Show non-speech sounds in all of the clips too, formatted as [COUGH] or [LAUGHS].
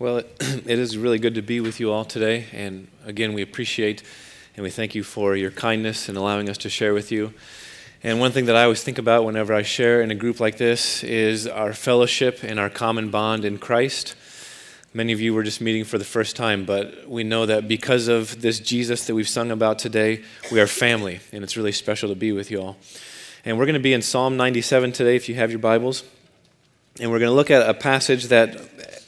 Well, it, [CLEARS THROAT] it is really good to be with you all today. And again, we appreciate and we thank you for your kindness and allowing us to share with you. And one thing that I always think about whenever I share in a group like this is our fellowship and our common bond in Christ. Many of you were just meeting for the first time, but we know that because of this Jesus that we've sung about today, we are family, and it's really special to be with you all. And we're going to be in Psalm 97 today, if you have your Bibles. And we're going to look at a passage that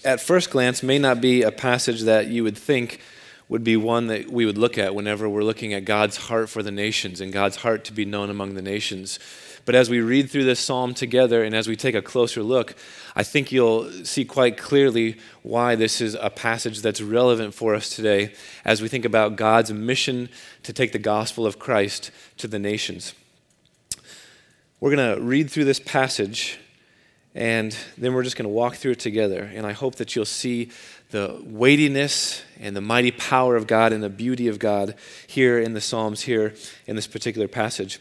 at first glance may not be a passage that you would think would be one that we would look at whenever we're looking at God's heart for the nations and God's heart to be known among the nations. But as we read through this psalm together and as we take a closer look, I think you'll see quite clearly why this is a passage that's relevant for us today as we think about God's mission to take the gospel of Christ to the nations. We're going to read through this passage and then we're just going to walk through it together. And I hope that you'll see the weightiness and the mighty power of God and the beauty of God here in the Psalms, here in this particular passage.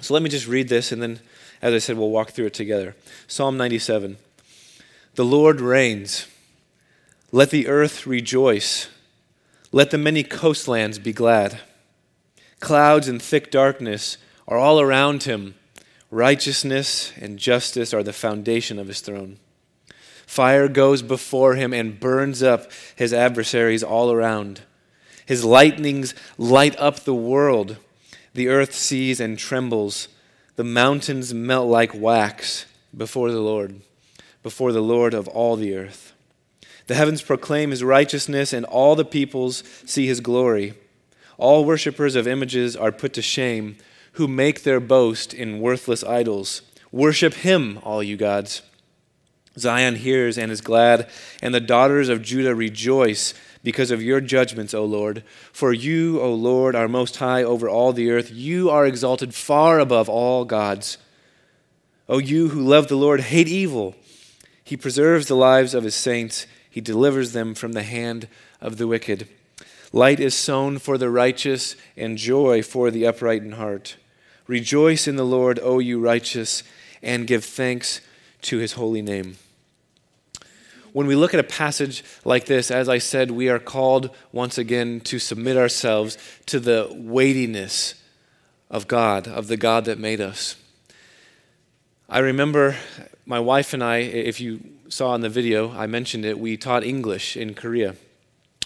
So let me just read this, and then, as I said, we'll walk through it together. Psalm 97 The Lord reigns. Let the earth rejoice. Let the many coastlands be glad. Clouds and thick darkness are all around him. Righteousness and justice are the foundation of his throne. Fire goes before him and burns up his adversaries all around. His lightnings light up the world. The earth sees and trembles. The mountains melt like wax before the Lord, before the Lord of all the earth. The heavens proclaim his righteousness, and all the peoples see his glory. All worshippers of images are put to shame who make their boast in worthless idols. Worship him, all you gods. Zion hears and is glad, and the daughters of Judah rejoice because of your judgments, O Lord. For you, O Lord, are most high over all the earth. You are exalted far above all gods. O you who love the Lord, hate evil. He preserves the lives of his saints, he delivers them from the hand of the wicked. Light is sown for the righteous, and joy for the upright in heart. Rejoice in the Lord, O you righteous, and give thanks to his holy name. When we look at a passage like this, as I said, we are called once again to submit ourselves to the weightiness of God, of the God that made us. I remember my wife and I, if you saw in the video, I mentioned it, we taught English in Korea.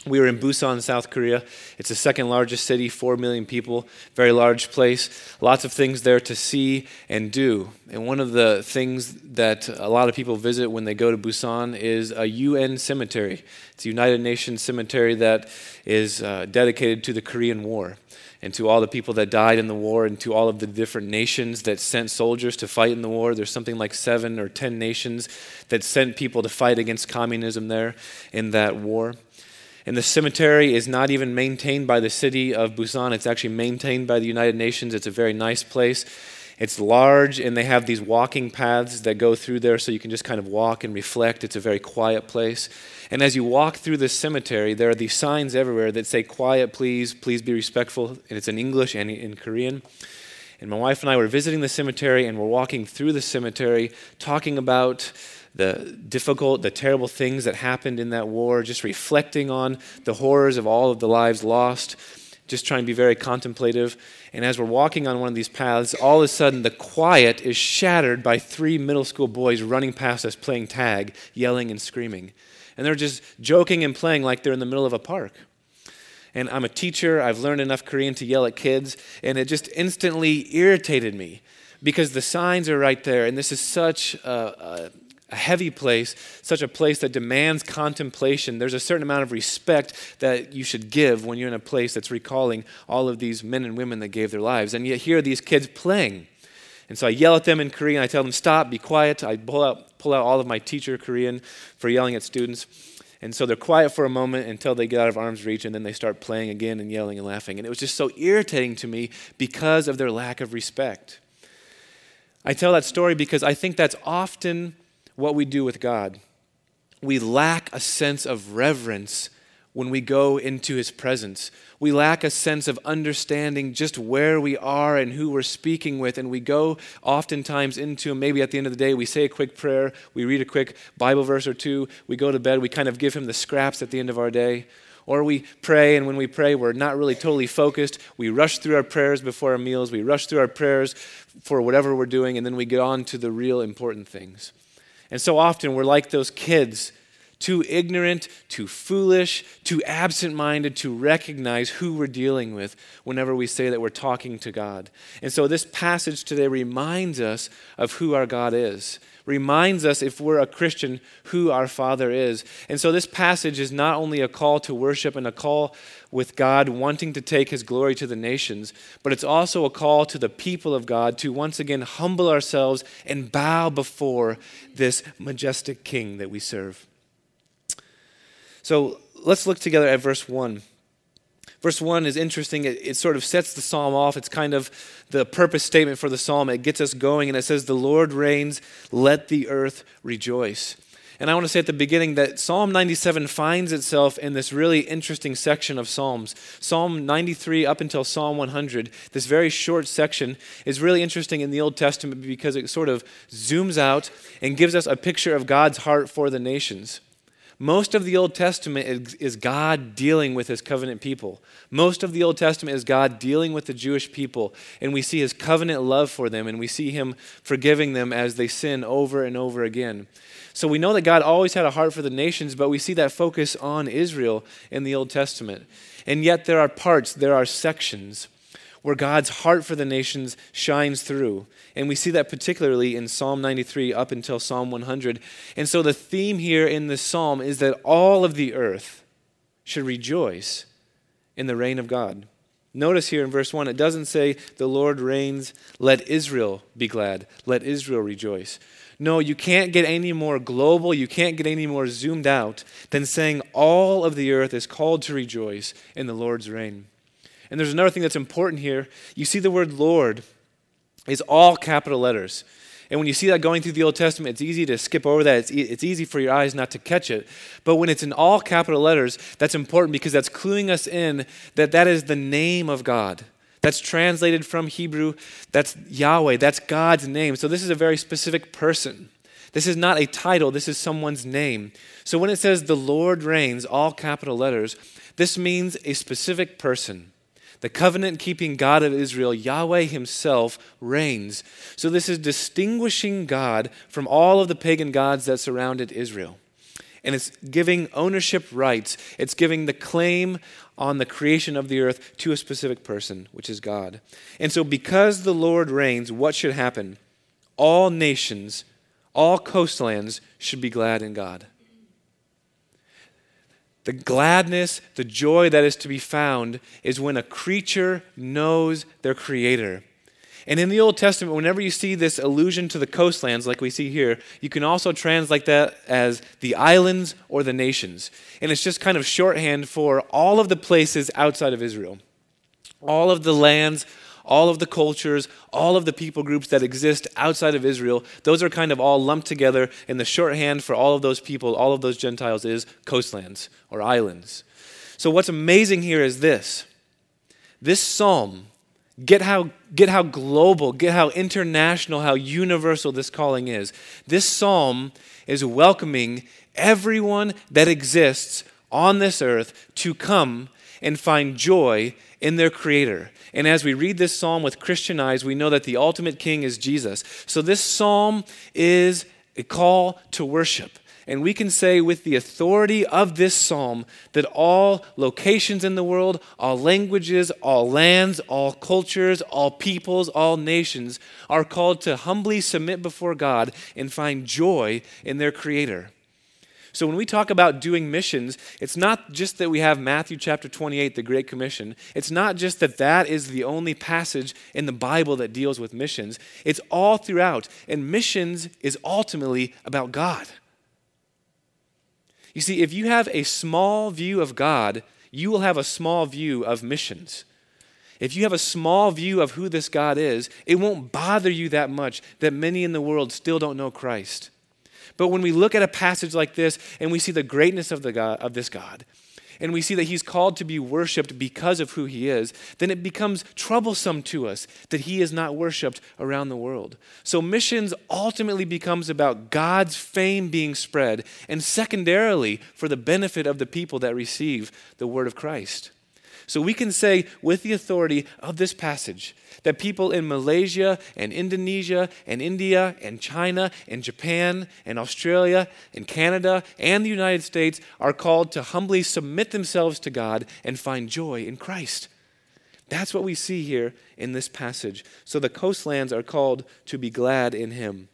We were in Busan, South Korea. It's the second largest city, 4 million people, very large place. Lots of things there to see and do. And one of the things that a lot of people visit when they go to Busan is a UN cemetery. It's a United Nations cemetery that is uh, dedicated to the Korean War and to all the people that died in the war and to all of the different nations that sent soldiers to fight in the war. There's something like seven or ten nations that sent people to fight against communism there in that war. And the cemetery is not even maintained by the city of Busan, it's actually maintained by the United Nations. It's a very nice place. It's large, and they have these walking paths that go through there so you can just kind of walk and reflect. It's a very quiet place. And as you walk through this cemetery, there are these signs everywhere that say, Quiet, please, please be respectful. And it's in English and in Korean. And my wife and I were visiting the cemetery, and we're walking through the cemetery talking about the difficult, the terrible things that happened in that war, just reflecting on the horrors of all of the lives lost, just trying to be very contemplative. And as we're walking on one of these paths, all of a sudden the quiet is shattered by three middle school boys running past us playing tag, yelling and screaming. And they're just joking and playing like they're in the middle of a park. And I'm a teacher, I've learned enough Korean to yell at kids, and it just instantly irritated me because the signs are right there, and this is such a, a a heavy place, such a place that demands contemplation. There's a certain amount of respect that you should give when you're in a place that's recalling all of these men and women that gave their lives. And yet, here are these kids playing. And so I yell at them in Korean. I tell them, stop, be quiet. I pull out, pull out all of my teacher Korean for yelling at students. And so they're quiet for a moment until they get out of arm's reach, and then they start playing again and yelling and laughing. And it was just so irritating to me because of their lack of respect. I tell that story because I think that's often what we do with God. We lack a sense of reverence when we go into his presence. We lack a sense of understanding just where we are and who we're speaking with. And we go oftentimes into, maybe at the end of the day, we say a quick prayer, we read a quick Bible verse or two, we go to bed, we kind of give him the scraps at the end of our day. Or we pray, and when we pray, we're not really totally focused. We rush through our prayers before our meals, we rush through our prayers for whatever we're doing, and then we get on to the real important things. And so often we're like those kids too ignorant, too foolish, too absent minded to recognize who we're dealing with whenever we say that we're talking to God. And so this passage today reminds us of who our God is, reminds us, if we're a Christian, who our Father is. And so this passage is not only a call to worship and a call with God wanting to take his glory to the nations, but it's also a call to the people of God to once again humble ourselves and bow before this majestic King that we serve. So let's look together at verse 1. Verse 1 is interesting. It, it, sort of sets the psalm off. It's kind of the purpose statement for the psalm. It gets us going, and it says, The Lord reigns, let the earth rejoice. And I want to say at the beginning that Psalm 97 finds itself in this really interesting section of Psalms. Psalm 93 up until Psalm 100, this very short section, is really interesting in the Old Testament because it sort of zooms out and gives us a picture of God's heart for the nations. Most of the Old Testament is, God dealing with his covenant people. Most of the Old Testament is God dealing with the Jewish people, and we see his covenant love for them, and we see him forgiving them as they sin over and over again. So we know that God always had a heart for the nations, but we see that focus on Israel in the Old Testament. And yet there are parts, there are sections where God's heart for the nations shines through. And we see that particularly in Psalm 93 up until Psalm 100. And so the theme here in this psalm is that all of the earth should rejoice in the reign of God. Notice here in verse 1, it doesn't say, The Lord reigns, let Israel be glad, let Israel rejoice. No, you can't get any more global, you can't get any more zoomed out than saying all of the earth is called to rejoice in the Lord's reign. And there's another thing that's important here. You see the word Lord is all capital letters. And when you see that going through the Old Testament, it's easy to skip over that. It's, e- it's easy for your eyes not to catch it. But when it's in all capital letters, that's important because that's cluing us in that that is the name of God. That's translated from Hebrew. That's Yahweh. That's God's name. So this is a very specific person. This is not a title, this is someone's name. So when it says the Lord reigns, all capital letters, this means a specific person. The covenant keeping God of Israel, Yahweh Himself, reigns. So, this is distinguishing God from all of the pagan gods that surrounded Israel. And it's giving ownership rights, it's giving the claim on the creation of the earth to a specific person, which is God. And so, because the Lord reigns, what should happen? All nations, all coastlands should be glad in God the gladness, the joy that is to be found is when a creature knows their creator. And in the Old Testament, whenever you see this allusion to the coastlands, like we see here, you can also translate that as the islands or the nations. And it's just kind of shorthand for all of the places outside of Israel, all of the lands, all of the cultures, all of the people groups that exist outside of Israel, those are kind of all lumped together. And the shorthand for all of those people, all of those Gentiles, is coastlands or islands. So, what's amazing here is this this psalm, get how, get how global, get how international, how universal this calling is. This psalm is welcoming everyone that exists on this earth to come and find joy in their Creator. And as we read this psalm with Christian eyes, we know that the ultimate king is Jesus. So this psalm is a call to worship. And we can say with the authority of this psalm that all locations in the world, all languages, all lands, all cultures, all peoples, all nations are called to humbly submit before God and find joy in their Creator. So when we talk about doing missions, it's not just that we have Matthew chapter 28, the Great Commission. It's not just that that is the only passage in the Bible that deals with missions. It's all throughout. And missions is ultimately about God. You see, if you have a small view of God, you will have a small view of missions. If you have a small view of who this God is, it won't bother you that much that many in the world still don't know Christ. But when we look at a passage like this and we see the greatness of, the God, of this God, and we see that he's called to be worshiped because of who he is, then it becomes troublesome to us that he is not worshiped around the world. So missions ultimately becomes about God's fame being spread and secondarily for the benefit of the people that receive the word of Christ. So we can say with the authority of this passage that people in Malaysia and Indonesia and India and China and Japan and Australia and Canada and the United States are called to humbly submit themselves to God and find joy in Christ. That's what we see here in this passage. So the coastlands are called to be glad in Him,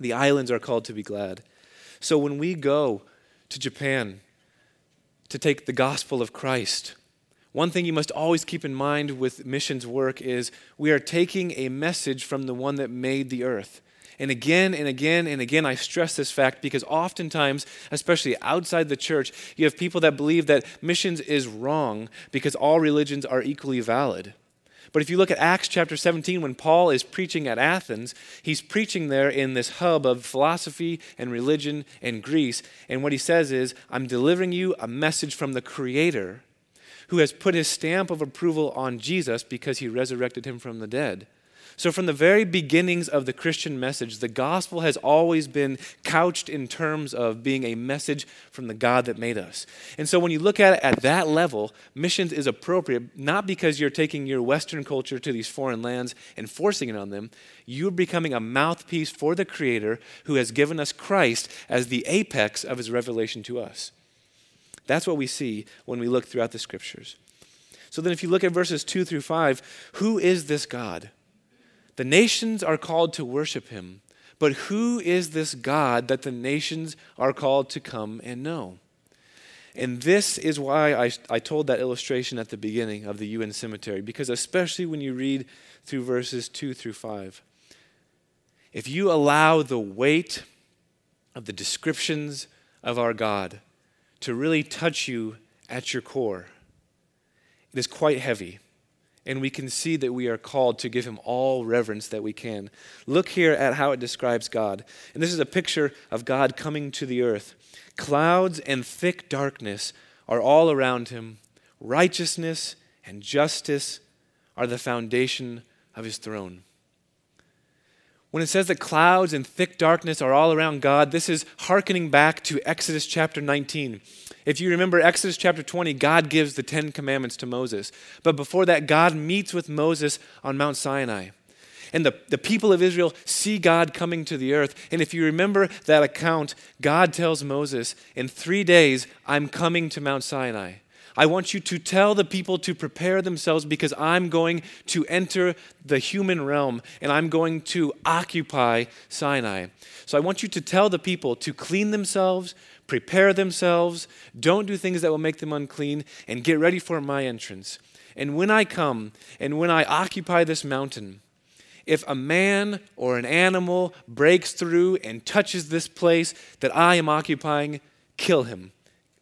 the islands are called to be glad. So when we go to Japan to take the gospel of Christ, one thing you must always keep in mind with missions work is we are taking a message from the one that made the earth. And again and again and again, I stress this fact because oftentimes, especially outside the church, you have people that believe that missions is wrong because all religions are equally valid. But if you look at Acts chapter 17, when Paul is preaching at Athens, he's preaching there in this hub of philosophy and religion and Greece. And what he says is, I'm delivering you a message from the Creator who has put his stamp of approval on Jesus because he resurrected him from the dead. So, from the very beginnings of the Christian message, the gospel has always been couched in terms of being a message from the God that made us. And so, when you look at it at that level, missions is appropriate, not because you're taking your Western culture to these foreign lands and forcing it on them. You're becoming a mouthpiece for the Creator who has given us Christ as the apex of his revelation to us. That's what we see when we look throughout the scriptures. So then, if you look at verses 2 through 5, who is this God? The nations are called to worship him, but who is this God that the nations are called to come and know? And this is why I, I told that illustration at the beginning of the UN cemetery, because especially when you read through verses 2 through 5, if you allow the weight of the descriptions of our God to really touch you at your core. It is quite heavy. And we can see that we are called to give him all reverence that we can. Look here at how it describes God. And this is a picture of God coming to the earth. Clouds and thick darkness are all around him. Righteousness and justice are the foundation of his throne. When it says that clouds and thick darkness are all around God, this is hearkening back to Exodus chapter 19. If you remember Exodus chapter 20, God gives the Ten Commandments to Moses. But before that, God meets with Moses on Mount Sinai. And the, the people of Israel see God coming to the earth. And if you remember that account, God tells Moses, In three days, I'm coming to Mount Sinai. I want you to tell the people to prepare themselves because I'm going to enter the human realm and I'm going to occupy Sinai. So I want you to tell the people to clean themselves, prepare themselves, don't do things that will make them unclean, and get ready for my entrance. And when I come and when I occupy this mountain, if a man or an animal breaks through and touches this place that I am occupying, kill him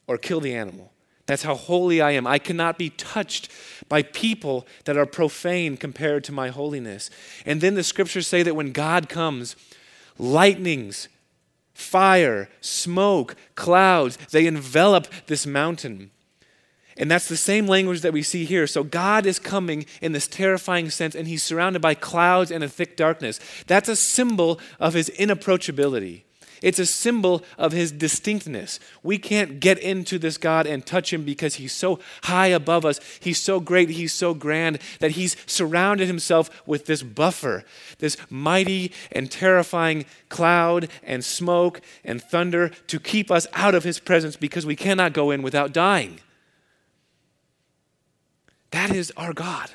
or kill the animal. That's how holy I am. I cannot be touched by people that are profane compared to my holiness. And then the scriptures say that when God comes, lightnings, fire, smoke, clouds, they envelop this mountain. And that's the same language that we see here. So God is coming in this terrifying sense, and he's surrounded by clouds and a thick darkness. That's a symbol of his inapproachability. It's a symbol of his distinctness. We can't get into this God and touch him because he's so high above us. He's so great, he's so grand that he's surrounded himself with this buffer, this mighty and terrifying cloud and smoke and thunder to keep us out of his presence because we cannot go in without dying. That is our God.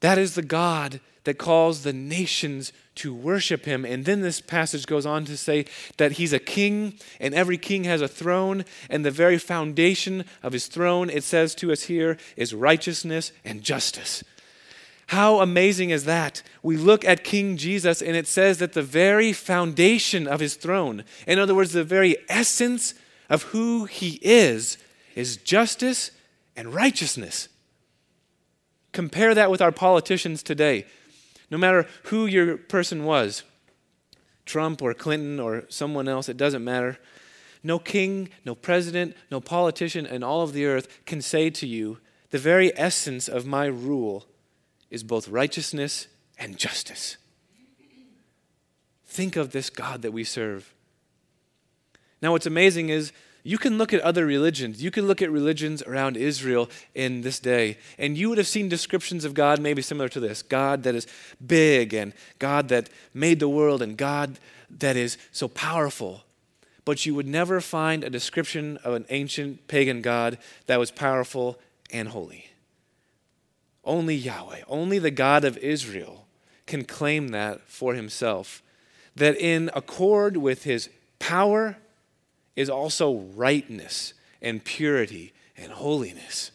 That is the God that calls the nations to worship him. And then this passage goes on to say that he's a king, and every king has a throne, and the very foundation of his throne, it says to us here, is righteousness and justice. How amazing is that? We look at King Jesus, and it says that the very foundation of his throne, in other words, the very essence of who he is, is justice and righteousness. Compare that with our politicians today no matter who your person was Trump or Clinton or someone else, it doesn't matter. No king, no president, no politician in all of the earth can say to you, the very essence of my rule is both righteousness and justice. Think of this God that we serve. Now, what's amazing is you can look at other religions. You can look at religions around Israel in this day, and you would have seen descriptions of God maybe similar to this God that is big, and God that made the world, and God that is so powerful. But you would never find a description of an ancient pagan God that was powerful and holy. Only Yahweh, only the God of Israel can claim that for himself. That in accord with his power is also rightness and purity and holiness.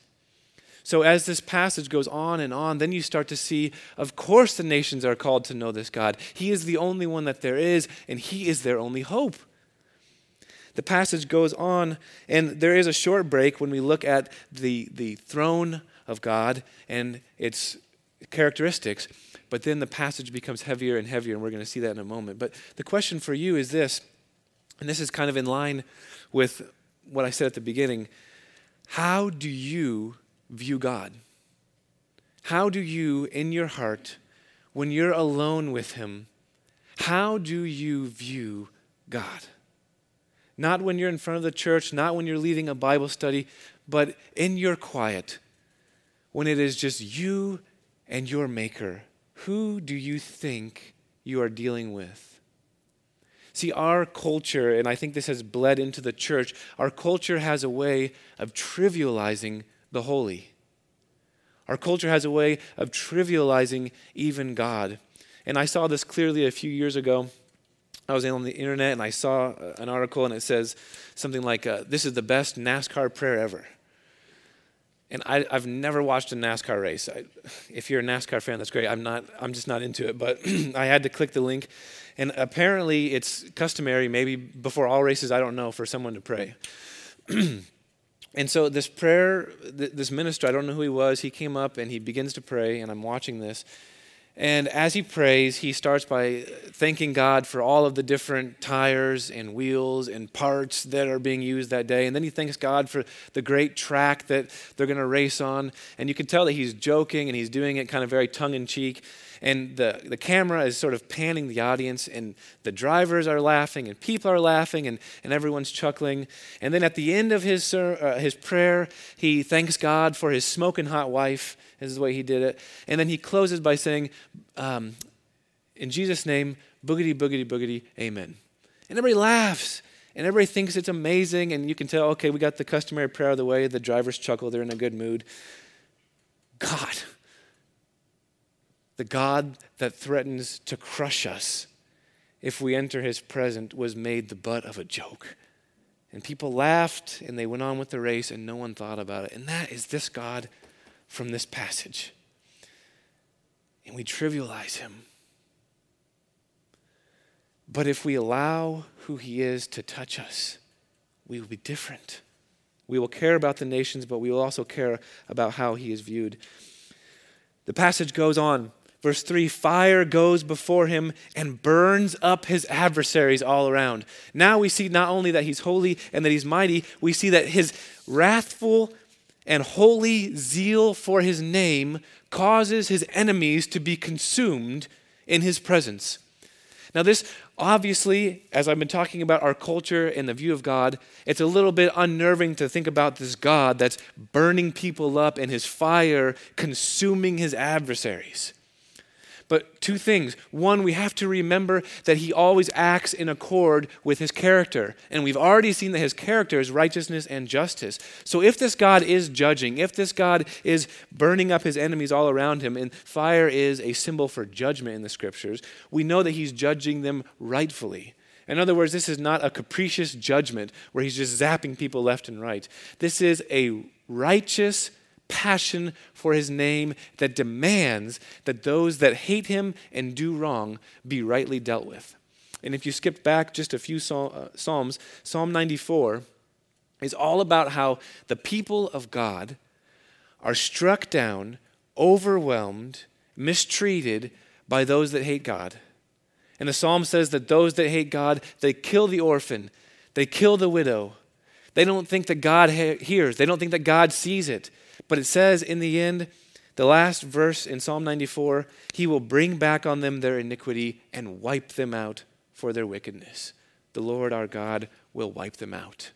So, as this passage goes on and on, then you start to see, of course, the nations are called to know this God. He is the only one that there is, and He is their only hope. The passage goes on, and there is a short break when we look at the, the throne of God and its characteristics, but then the passage becomes heavier and heavier, and we're going to see that in a moment. But the question for you is this and this is kind of in line with what I said at the beginning. How do you view God? How do you, in your heart, when you're alone with Him, how do you view God? Not when you're in front of the church, not when you're leading a Bible study, but in your quiet, when it is just you and your Maker. Who do you think you are dealing with? See, our culture, and I think this has bled into the church, our culture has a way of trivializing the holy. Our culture has a way of trivializing even God. And I saw this clearly a few years ago. I was on the internet and I saw an article and it says something like, uh, This is the best NASCAR prayer ever. And I, have never watched a NASCAR race. I, if you're a NASCAR fan, that's great. I'm not. I'm just not into it. But [CLEARS THROAT] I had to click the link, and apparently it's customary, maybe before all races, I don't know, for someone to pray. [CLEARS THROAT] and so this prayer, this minister, I don't know who he was. He came up and he begins to pray, and I'm watching this, and as he prays, he starts by thanking God for all of the different tires and wheels and parts that are being used that day. And then he thanks God for the great track that they're going to race on. And you can tell that he's joking and he's doing it kind of very tongue in cheek. And the, the camera is sort of panning the audience, and the drivers are laughing, and people are laughing, and, and everyone's chuckling. And then at the end of his, uh, his prayer, he thanks God for his smoking hot wife this is the way he did it. And then he closes by saying, um, In Jesus' name, boogity, boogity, boogity, amen. And everybody laughs. And everybody thinks it's amazing. And you can tell, okay, we got the customary prayer of the way. The drivers chuckle. They're in a good mood. God, the God that threatens to crush us if we enter his presence, was made the butt of a joke. And people laughed and they went on with the race and no one thought about it. And that is this God from this passage. And we trivialize him. But if we allow who he is to touch us, we will be different. We will care about the nations, but we will also care about how he is viewed. The passage goes on. Verse 3 Fire goes before him and burns up his adversaries all around. Now we see not only that he's holy and that he's mighty, we see that his wrathful and holy zeal for his name causes his enemies to be consumed in his presence. Now, this obviously, as I've been talking about our culture and the view of God, it's a little bit unnerving to think about this God that's burning people up and his fire consuming his adversaries. But two things. One, we have to remember that he always acts in accord with his character. And we've already seen that his character is righteousness and justice. So if this God is judging, if this God is burning up his enemies all around him, and fire is a symbol for judgment in the scriptures, we know that he's judging them rightfully. In other words, this is not a capricious judgment where he's just zapping people left and right. This is a righteous passion for his name that demands that those that hate him and do wrong be rightly dealt with. And if you skip back just a few uh, Psalms, Psalm 94 is all about how the people of God are struck down, overwhelmed, mistreated by those that hate God. And the psalm says that those that hate God, they kill the orphan, They kill the widow. They don't think that God hears, they don't think that God sees it. But it says in the end, the last verse in Psalm 94 He will bring back on them their iniquity and wipe them out for their wickedness. The Lord our God will wipe them out.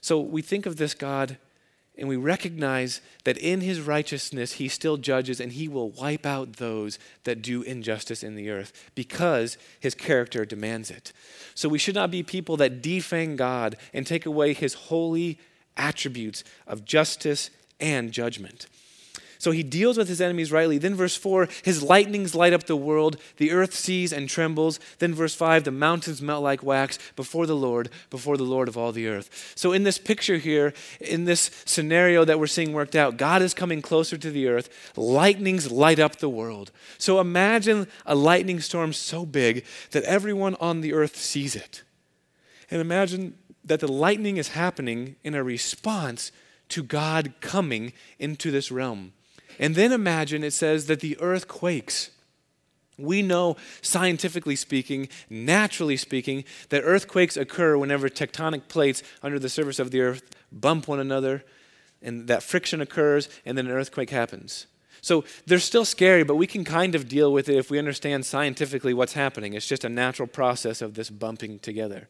So we think of this God and we recognize that in his righteousness he still judges and he will wipe out those that do injustice in the earth because his character demands it. So we should not be people that defang God and take away his holy attributes of justice and judgment. So he deals with his enemies rightly. Then, verse 4, his lightnings light up the world, the earth sees and trembles. Then, verse 5, the mountains melt like wax before the Lord, before the Lord of all the earth. So, in this picture here, in this scenario that we're seeing worked out, God is coming closer to the earth. Lightnings light up the world. So, imagine a lightning storm so big that everyone on the earth sees it. And imagine that the lightning is happening in a response to God coming into this realm. And then imagine it says that the earth quakes. We know, scientifically speaking, naturally speaking, that earthquakes occur whenever tectonic plates under the surface of the earth bump one another, and that friction occurs, and then an earthquake happens. So they're still scary, but we can kind of deal with it if we understand scientifically what's happening. It's just a natural process of this bumping together.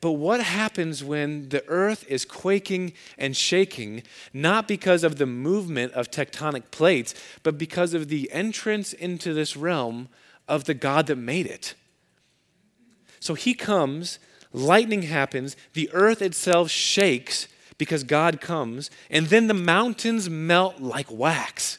But what happens when the earth is quaking and shaking, not because of the movement of tectonic plates, but because of the entrance into this realm of the God that made it? So he comes, lightning happens, the earth itself shakes because God comes, and then the mountains melt like wax.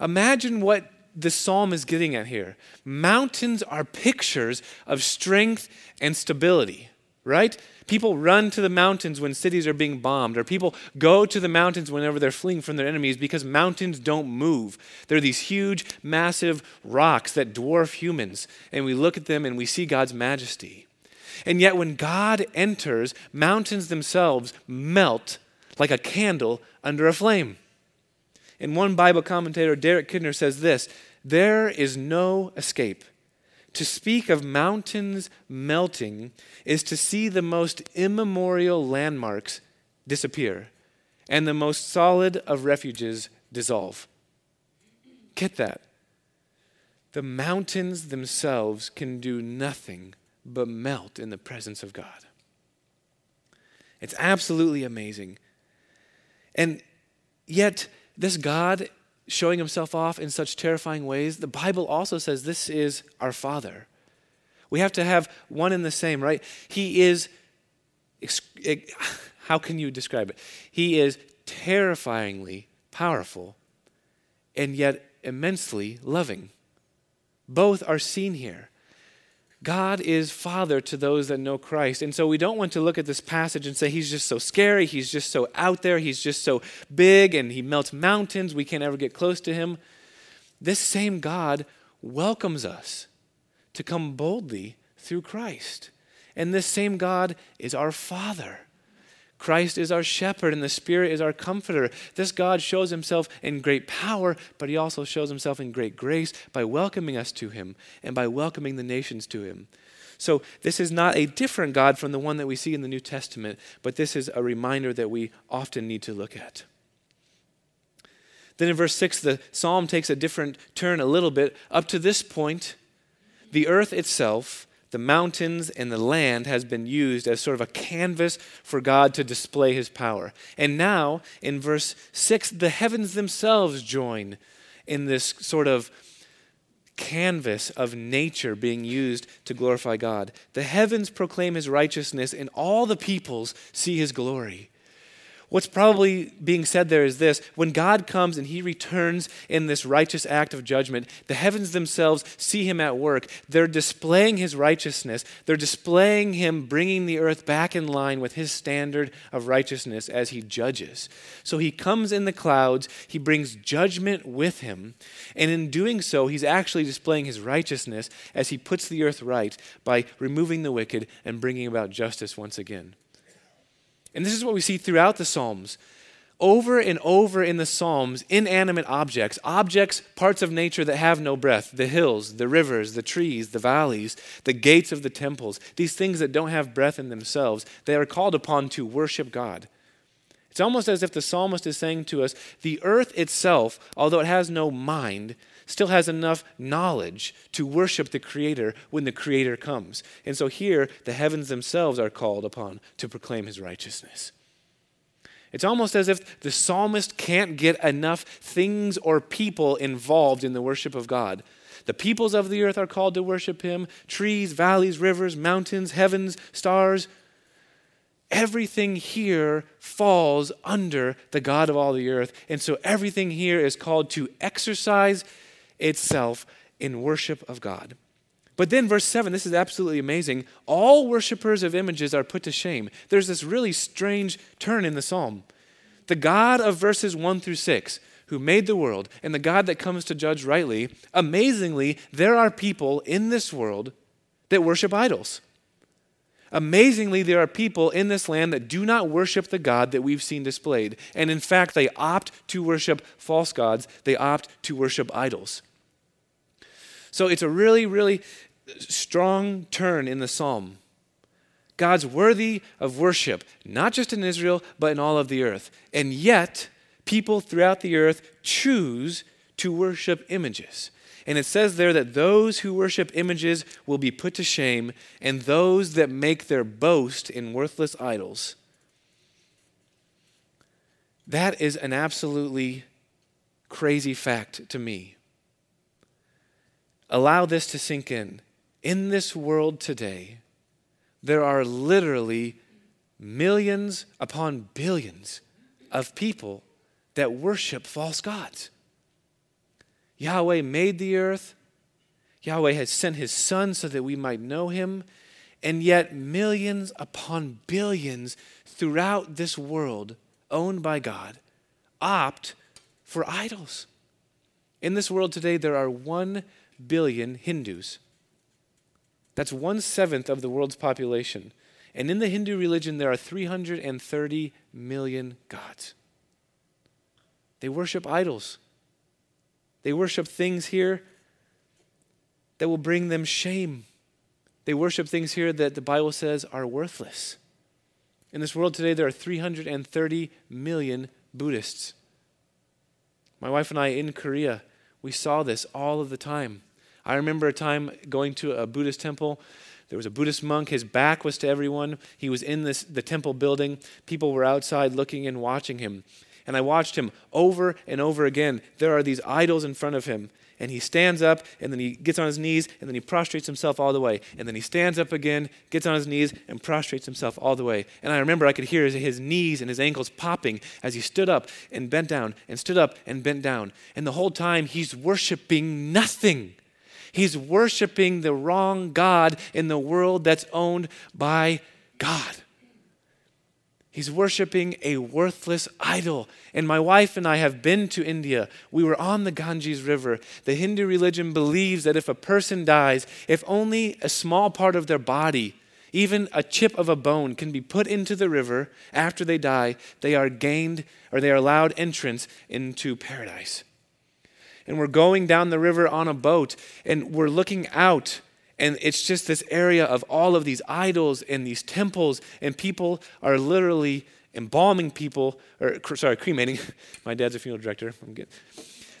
Imagine what the psalm is getting at here. Mountains are pictures of strength and stability, right? People run to the mountains when cities are being bombed, or people go to the mountains whenever they're fleeing from their enemies because mountains don't move. They're these huge, massive rocks that dwarf humans, and we look at them and we see God's majesty. And yet, when God enters, mountains themselves melt like a candle under a flame. In one Bible commentator, Derek Kidner says this There is no escape. To speak of mountains melting is to see the most immemorial landmarks disappear and the most solid of refuges dissolve. Get that. The mountains themselves can do nothing but melt in the presence of God. It's absolutely amazing. And yet, this God showing himself off in such terrifying ways, the Bible also says this is our Father. We have to have one and the same, right? He is, [LAUGHS] how can you describe it? He is terrifyingly powerful and yet immensely loving. Both are seen here. God is Father to those that know Christ. And so we don't want to look at this passage and say he's just so scary, he's just so out there, he's just so big, and he melts mountains, we can't ever get close to him. This same God welcomes us to come boldly through Christ. And this same God is our Father. Christ is our shepherd and the Spirit is our comforter. This God shows himself in great power, but he also shows himself in great grace by welcoming us to him and by welcoming the nations to him. So, this is not a different God from the one that we see in the New Testament, but this is a reminder that we often need to look at. Then in verse 6, the psalm takes a different turn a little bit. Up to this point, the earth itself the mountains and the land has been used as sort of a canvas for God to display his power. And now, in verse 6, the heavens themselves join in this sort of canvas of nature being used to glorify God. The heavens proclaim his righteousness, and all the peoples see his glory. What's probably being said there is this when God comes and he returns in this righteous act of judgment, the heavens themselves see him at work. They're displaying his righteousness, they're displaying him bringing the earth back in line with his standard of righteousness as he judges. So he comes in the clouds, he brings judgment with him, and in doing so, he's actually displaying his righteousness as he puts the earth right by removing the wicked and bringing about justice once again. And this is what we see throughout the Psalms. over and over in the Psalms inanimate objects, objects, parts of nature that have no breath the hills, the rivers, the trees, the valleys, the gates of the temples, these things that don't have breath in themselves, they are called upon to worship God. It's almost as if the psalmist is saying to us the earth itself, although it has no mind, still has enough knowledge to worship the Creator when the Creator comes. And so here, the heavens themselves are called upon to proclaim His righteousness. It's almost as if the psalmist can't get enough things or people involved in the worship of God. The peoples of the earth are called to worship him trees, valleys, rivers, mountains, heavens, stars. Everything here falls under the God of all the earth. And so everything here is called to exercise itself in worship of God. But then, verse 7, this is absolutely amazing. All worshippers of images are put to shame. There's this really strange turn in the psalm. The God of verses 1 through 6, who made the world, and the God that comes to judge rightly, amazingly, there are people in this world that worship idols. Amazingly, there are people in this land that do not worship the God that we've seen displayed. And in fact, they opt to worship false gods, they opt to worship idols. So it's a really, really strong turn in the psalm. God's worthy of worship, not just in Israel, but in all of the earth. And yet, people throughout the earth choose to worship images. And it says there that those who worship images will be put to shame, and those that make their boast in worthless idols. That is an absolutely crazy fact to me. Allow this to sink in. In this world today, there are literally millions upon billions of people that worship false gods. Yahweh made the earth. Yahweh has sent his son so that we might know him. And yet, millions upon billions throughout this world, owned by God, opt for idols. In this world today, there are one billion Hindus. That's one seventh of the world's population. And in the Hindu religion, there are 330 million gods. They worship idols. They worship things here that will bring them shame. They worship things here that the Bible says are worthless. In this world today, there are 330 million Buddhists. My wife and I in Korea, we saw this all of the time. I remember a time going to a Buddhist temple. There was a Buddhist monk. His back was to everyone. He was in this, the temple building. People were outside looking and watching him. And I watched him over and over again. There are these idols in front of him. And he stands up, and then he gets on his knees, and then he prostrates himself all the way. And then he stands up again, gets on his knees, and prostrates himself all the way. And I remember I could hear his, his knees and his ankles popping as he stood up and bent down, and stood up and bent down. And the whole time he's worshiping nothing. He's worshiping the wrong God in the world that's owned by God. He's worshiping a worthless idol. And my wife and I have been to India. We were on the Ganges River. The Hindu religion believes that if a person dies, if only a small part of their body, even a chip of a bone, can be put into the river after they die, they are gained or they are allowed entrance into paradise and we're going down the river on a boat and we're looking out and it's just this area of all of these idols and these temples and people are literally embalming people or sorry cremating. [LAUGHS] My dad's a funeral director. I'm good.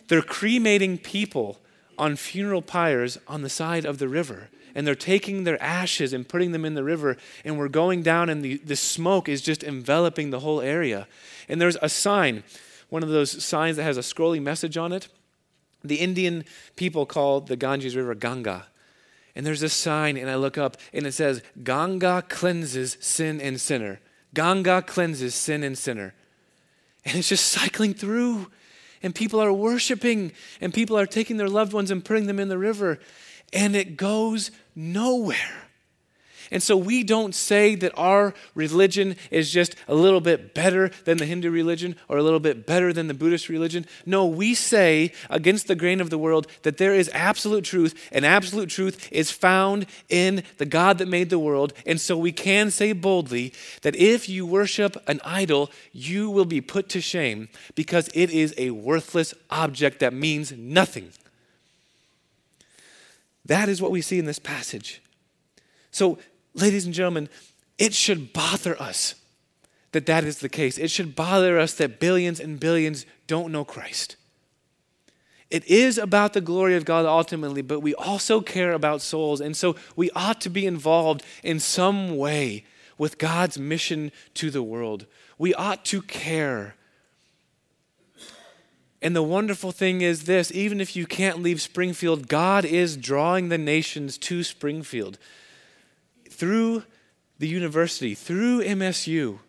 They're cremating people on funeral pyres on the side of the river and they're taking their ashes and putting them in the river and we're going down and the, the smoke is just enveloping the whole area. And there's a sign one of those signs that has a scrolly message on it the Indian people call the Ganges River Ganga. And there's a sign, and I look up, and it says, Ganga cleanses sin and sinner. Ganga cleanses sin and sinner. And it's just cycling through, and people are worshiping, and people are taking their loved ones and putting them in the river, and it goes nowhere. And so we don't say that our religion is just a little bit better than the Hindu religion or a little bit better than the Buddhist religion. No, we say against the grain of the world that there is absolute truth, and absolute truth is found in the God that made the world. And so we can say boldly that if you worship an idol, you will be put to shame because it is a worthless object that means nothing. That is what we see in this passage. So, ladies and gentlemen, it should bother us that that is the case. It should bother us that billions and billions don't know Christ. It is about the glory of God ultimately, but we also care about souls. And so we ought to be involved in some way with God's mission to the world. We ought to care. And the wonderful thing is this even if you can't leave Springfield, God is drawing the nations to Springfield through the university, through MSU.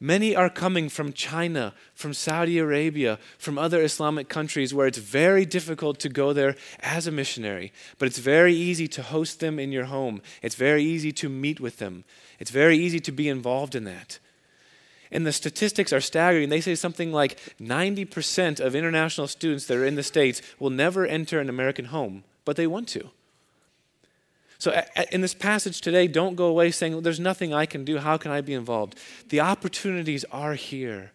Many are coming from China, from Saudi Arabia, from other Islamic countries where it's very difficult to go there as a missionary, but it's very easy to host them in your home. It's very easy to meet with them. It's very easy to be involved in that. And the statistics are staggering. They say something like 90% of international students that are in the States will never enter an American home, but they want to. So, in this passage today, don't go away saying, well, There's nothing I can do. How can I be involved? The opportunities are here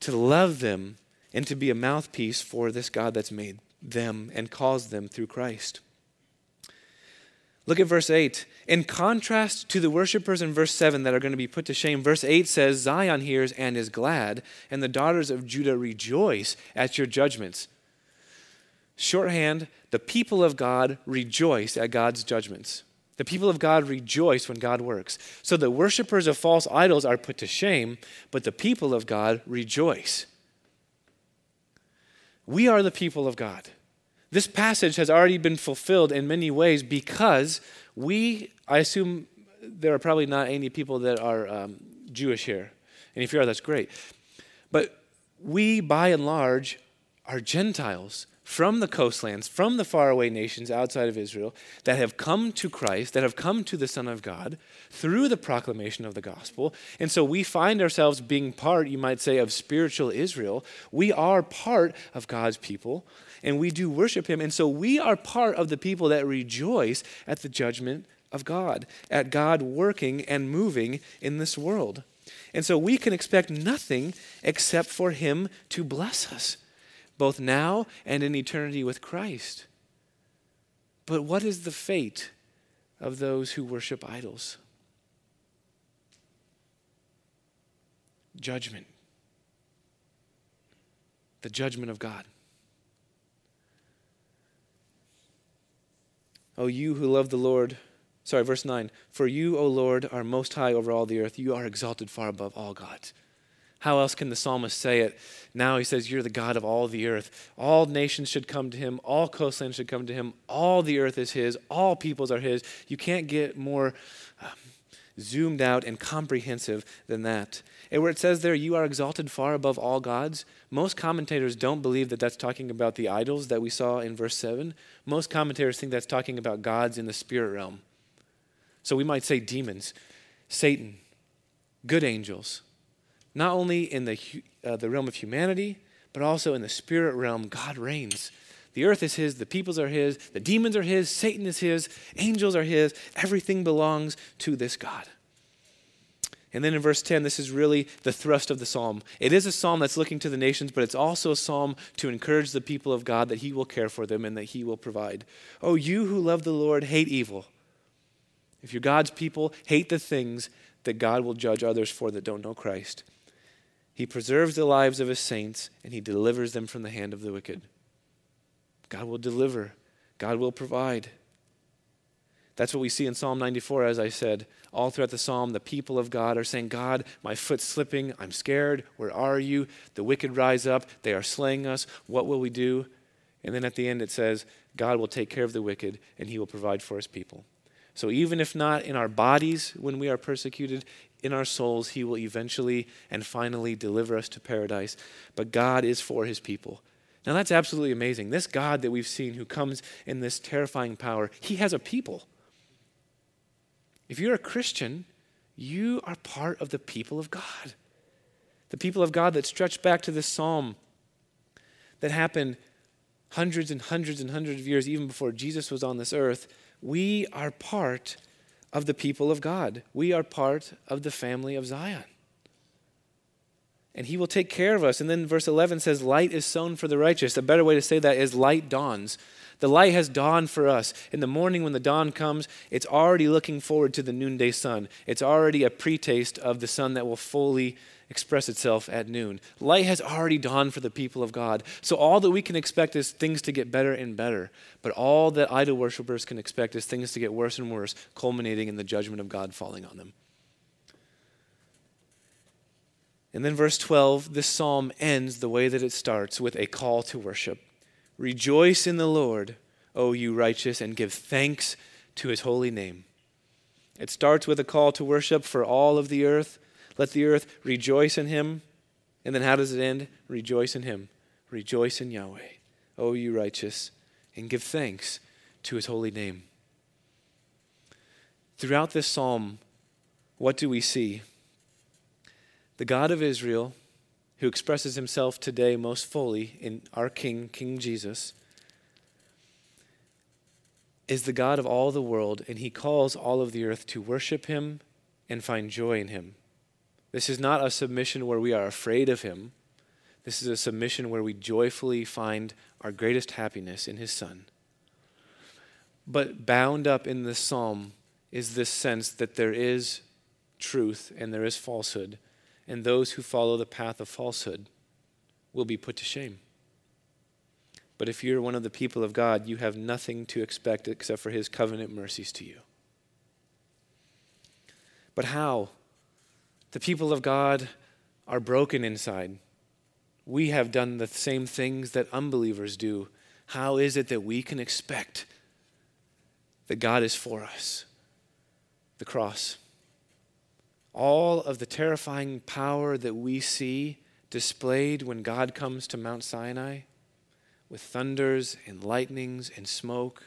to love them and to be a mouthpiece for this God that's made them and caused them through Christ. Look at verse 8. In contrast to the worshipers in verse 7 that are going to be put to shame, verse 8 says, Zion hears and is glad, and the daughters of Judah rejoice at your judgments. Shorthand, the people of God rejoice at God's judgments. The people of God rejoice when God works. So the worshippers of false idols are put to shame, but the people of God rejoice. We are the people of God. This passage has already been fulfilled in many ways because we, I assume there are probably not any people that are um, Jewish here. And if you are, that's great. But we, by and large, are Gentiles from the coastlands, from the faraway nations outside of Israel, that have come to Christ, that have come to the Son of God through the proclamation of the gospel. And so we find ourselves being part, you might say, of spiritual Israel. We are part of God's people, and we do worship Him. And so we are part of the people that rejoice at the judgment of God, at God working and moving in this world. And so we can expect nothing except for Him to bless us both now and in eternity with Christ. But what is the fate of those who worship idols? Judgment. The judgment of God. O you who love the Lord, sorry, verse 9, for you, O Lord, are most high over all the earth. You are exalted far above all gods. How else can the psalmist say it? Now he says, You're the God of all the earth. All nations should come to him. All coastlands should come to him. All the earth is his. All peoples are his. You can't get more um, zoomed out and comprehensive than that. And where it says there, You are exalted far above all gods, most commentators don't believe that that's talking about the idols that we saw in verse 7. Most commentators think that's talking about gods in the spirit realm. So we might say demons, Satan, good angels not only in the, uh, the realm of humanity, but also in the spirit realm, God reigns. The earth is His, the peoples are His, the demons are His, Satan is His, angels are His. Everything belongs to this God. And then in verse 10, this is really the thrust of the psalm. It is a psalm that's looking to the nations, but it's also a psalm to encourage the people of God that He will care for them and that He will provide. Oh, you who love the Lord, hate evil. If you're God's people, hate the things that God will judge others for that don't know Christ. He preserves the lives of his saints and he delivers them from the hand of the wicked. God will deliver, God will provide. That's what we see in Psalm 94, as I said. All throughout the psalm, the people of God are saying, God, my foot's slipping. I'm scared. Where are you? The wicked rise up. They are slaying us. What will we do? And then at the end, it says, God will take care of the wicked and he will provide for his people. So even if not in our bodies when we are persecuted, in our souls, He will eventually and finally deliver us to paradise. But God is for His people. Now, that's absolutely amazing. This God that we've seen who comes in this terrifying power, He has a people. If you're a Christian, you are part of the people of God. The people of God that stretch back to this psalm that happened hundreds and hundreds and hundreds of years, even before Jesus was on this earth. We are part of the people of God. We are part of the family of Zion. And he will take care of us. And then verse 11 says, Light is sown for the righteous. A better way to say that is light dawns. The light has dawned for us. In the morning, when the dawn comes, it's already looking forward to the noonday sun. It's already a pretaste of the sun that will fully express itself at noon. Light has already dawned for the people of God. So all that we can expect is things to get better and better. But all that idol worshippers can expect is things to get worse and worse, culminating in the judgment of God falling on them. And then verse 12, this psalm ends the way that it starts with a call to worship. Rejoice in the Lord, O you righteous, and give thanks to his holy name. It starts with a call to worship for all of the earth. Let the earth rejoice in him. And then how does it end? Rejoice in him. Rejoice in Yahweh, O you righteous, and give thanks to his holy name. Throughout this psalm, what do we see? The God of Israel, who expresses himself today most fully in our King, King Jesus, is the God of all the world, and he calls all of the earth to worship him and find joy in him. This is not a submission where we are afraid of him. This is a submission where we joyfully find our greatest happiness in his Son. But bound up in this psalm is this sense that there is truth and there is falsehood, and those who follow the path of falsehood will be put to shame. But if you're one of the people of God, you have nothing to expect except for his covenant mercies to you. But how? The people of God are broken inside. We have done the same things that unbelievers do. How is it that we can expect that God is for us? The cross. All of the terrifying power that we see displayed when God comes to Mount Sinai with thunders and lightnings and smoke,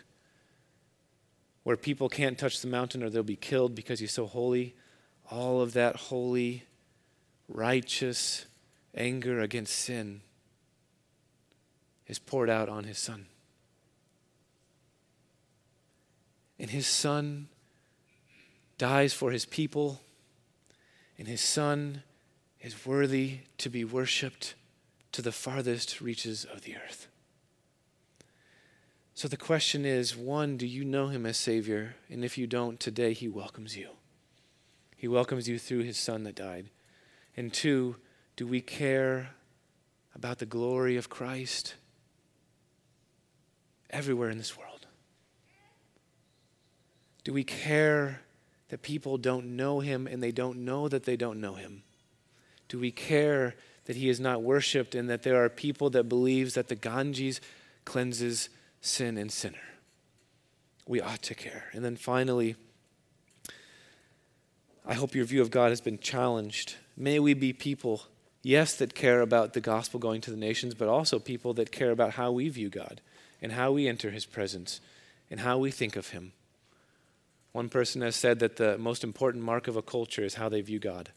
where people can't touch the mountain or they'll be killed because he's so holy all of that holy, righteous anger against sin is poured out on his son. And his son dies for his people, and his son is worthy to be worshiped to the farthest reaches of the earth. So the question is one, do you know him as Savior? And if you don't, today he welcomes you. He welcomes you through his son that died. And two, do we care about the glory of Christ everywhere in this world? Do we care that people don't know him and they don't know that they don't know him? Do we care that he is not worshiped and that there are people that believes that the Ganges cleanses sin and sinner? We ought to care. And then finally, I hope your view of God has been challenged. May we be people, yes, that care about the gospel going to the nations, but also people that care about how we view God and how we enter his presence and how we think of him. One person has said that the most important mark of a culture is how they view God.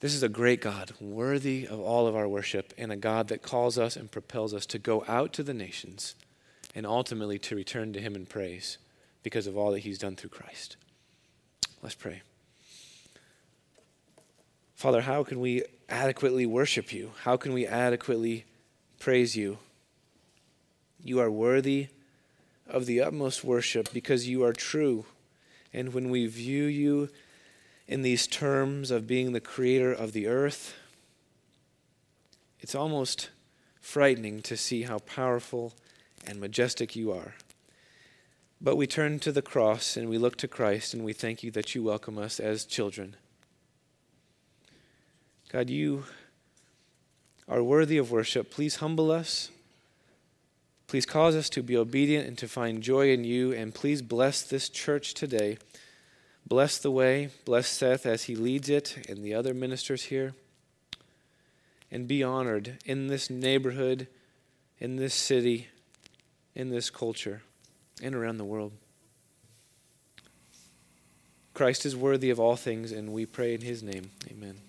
This is a great God, worthy of all of our worship, and a God that calls us and propels us to go out to the nations and ultimately to return to him in praise because of all that he's done through Christ. Let's pray. Father, how can we adequately worship you? How can we adequately praise you? You are worthy of the utmost worship because you are true. And when we view you in these terms of being the creator of the earth, it's almost frightening to see how powerful and majestic you are. But we turn to the cross and we look to Christ and we thank you that you welcome us as children. God, you are worthy of worship. Please humble us. Please cause us to be obedient and to find joy in you. And please bless this church today. Bless the way. Bless Seth as he leads it and the other ministers here. And be honored in this neighborhood, in this city, in this culture and around the world. Christ is worthy of all things, and we pray in his name. Amen.